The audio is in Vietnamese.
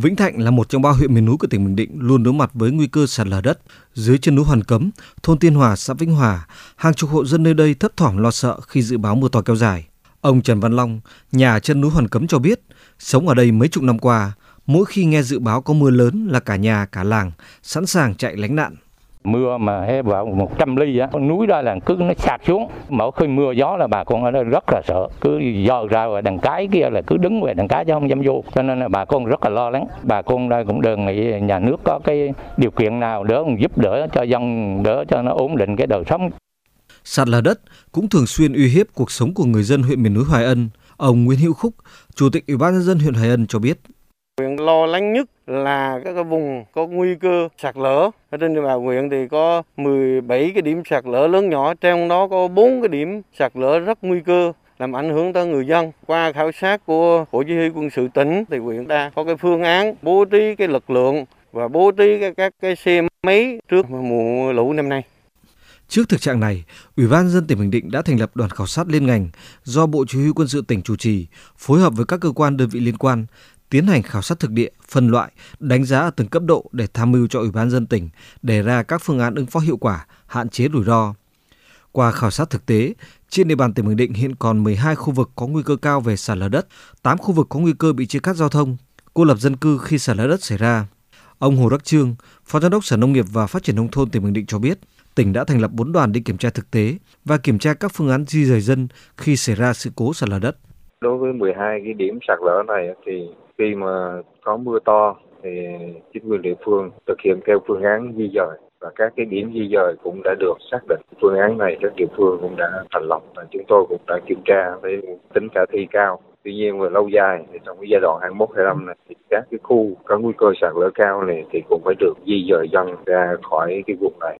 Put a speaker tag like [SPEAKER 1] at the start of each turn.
[SPEAKER 1] Vĩnh Thạnh là một trong ba huyện miền núi của tỉnh Bình Định luôn đối mặt với nguy cơ sạt lở đất. Dưới chân núi Hoàn Cấm, thôn Tiên Hòa, xã Vĩnh Hòa, hàng chục hộ dân nơi đây thấp thỏm lo sợ khi dự báo mưa to kéo dài. Ông Trần Văn Long, nhà chân núi Hoàn Cấm cho biết, sống ở đây mấy chục năm qua, mỗi khi nghe dự báo có mưa lớn là cả nhà cả làng sẵn sàng chạy lánh nạn
[SPEAKER 2] mưa mà hé vào 100 ly á núi đó là cứ nó sạt xuống. Mỗi khi mưa gió là bà con ở đây rất là sợ. Cứ dò ra và đằng cái kia là cứ đứng về đằng cái chứ không dám vô. Cho nên là bà con rất là lo lắng. Bà con đây cũng đề nghị nhà nước có cái điều kiện nào đỡ giúp đỡ cho dân đỡ cho nó ổn định cái đời sống.
[SPEAKER 1] Sạt lở đất cũng thường xuyên uy hiếp cuộc sống của người dân huyện miền núi Hoài Ân. Ông Nguyễn Hữu Khúc, chủ tịch ủy ban nhân dân huyện Hoài Ân cho biết
[SPEAKER 3] huyện lo lắng nhất là các cái vùng có nguy cơ sạt lở ở trên địa bàn huyện thì có 17 cái điểm sạt lở lớn nhỏ trong đó có 4 cái điểm sạt lở rất nguy cơ làm ảnh hưởng tới người dân. Qua khảo sát của Bộ Chỉ huy quân sự tỉnh thì huyện ta có cái phương án bố trí cái lực lượng và bố trí các, các cái xe máy trước mùa lũ năm nay.
[SPEAKER 1] Trước thực trạng này, Ủy ban dân tỉnh Bình Định đã thành lập đoàn khảo sát liên ngành do Bộ Chỉ huy quân sự tỉnh chủ trì, phối hợp với các cơ quan đơn vị liên quan tiến hành khảo sát thực địa, phân loại, đánh giá ở từng cấp độ để tham mưu cho Ủy ban dân tỉnh đề ra các phương án ứng phó hiệu quả, hạn chế rủi ro. Qua khảo sát thực tế, trên địa bàn tỉnh Bình Định hiện còn 12 khu vực có nguy cơ cao về sạt lở đất, 8 khu vực có nguy cơ bị chia cắt giao thông, cô lập dân cư khi sạt lở đất xảy ra. Ông Hồ Đắc Trương, Phó Giám đốc Sở Nông nghiệp và Phát triển nông thôn tỉnh Bình Định cho biết, tỉnh đã thành lập 4 đoàn đi kiểm tra thực tế và kiểm tra các phương án di rời dân khi xảy ra sự cố sạt lở đất.
[SPEAKER 4] Đối với 12 cái điểm sạt lở này thì khi mà có mưa to thì chính quyền địa phương thực hiện theo phương án di dời và các cái điểm di dời cũng đã được xác định. Phương án này các địa phương cũng đã thành lập và chúng tôi cũng đã kiểm tra với tính khả thi cao. Tuy nhiên về lâu dài thì trong cái giai đoạn 21 25 này thì các cái khu có nguy cơ sạt lở cao này thì cũng phải được di dời dân ra khỏi cái vùng này.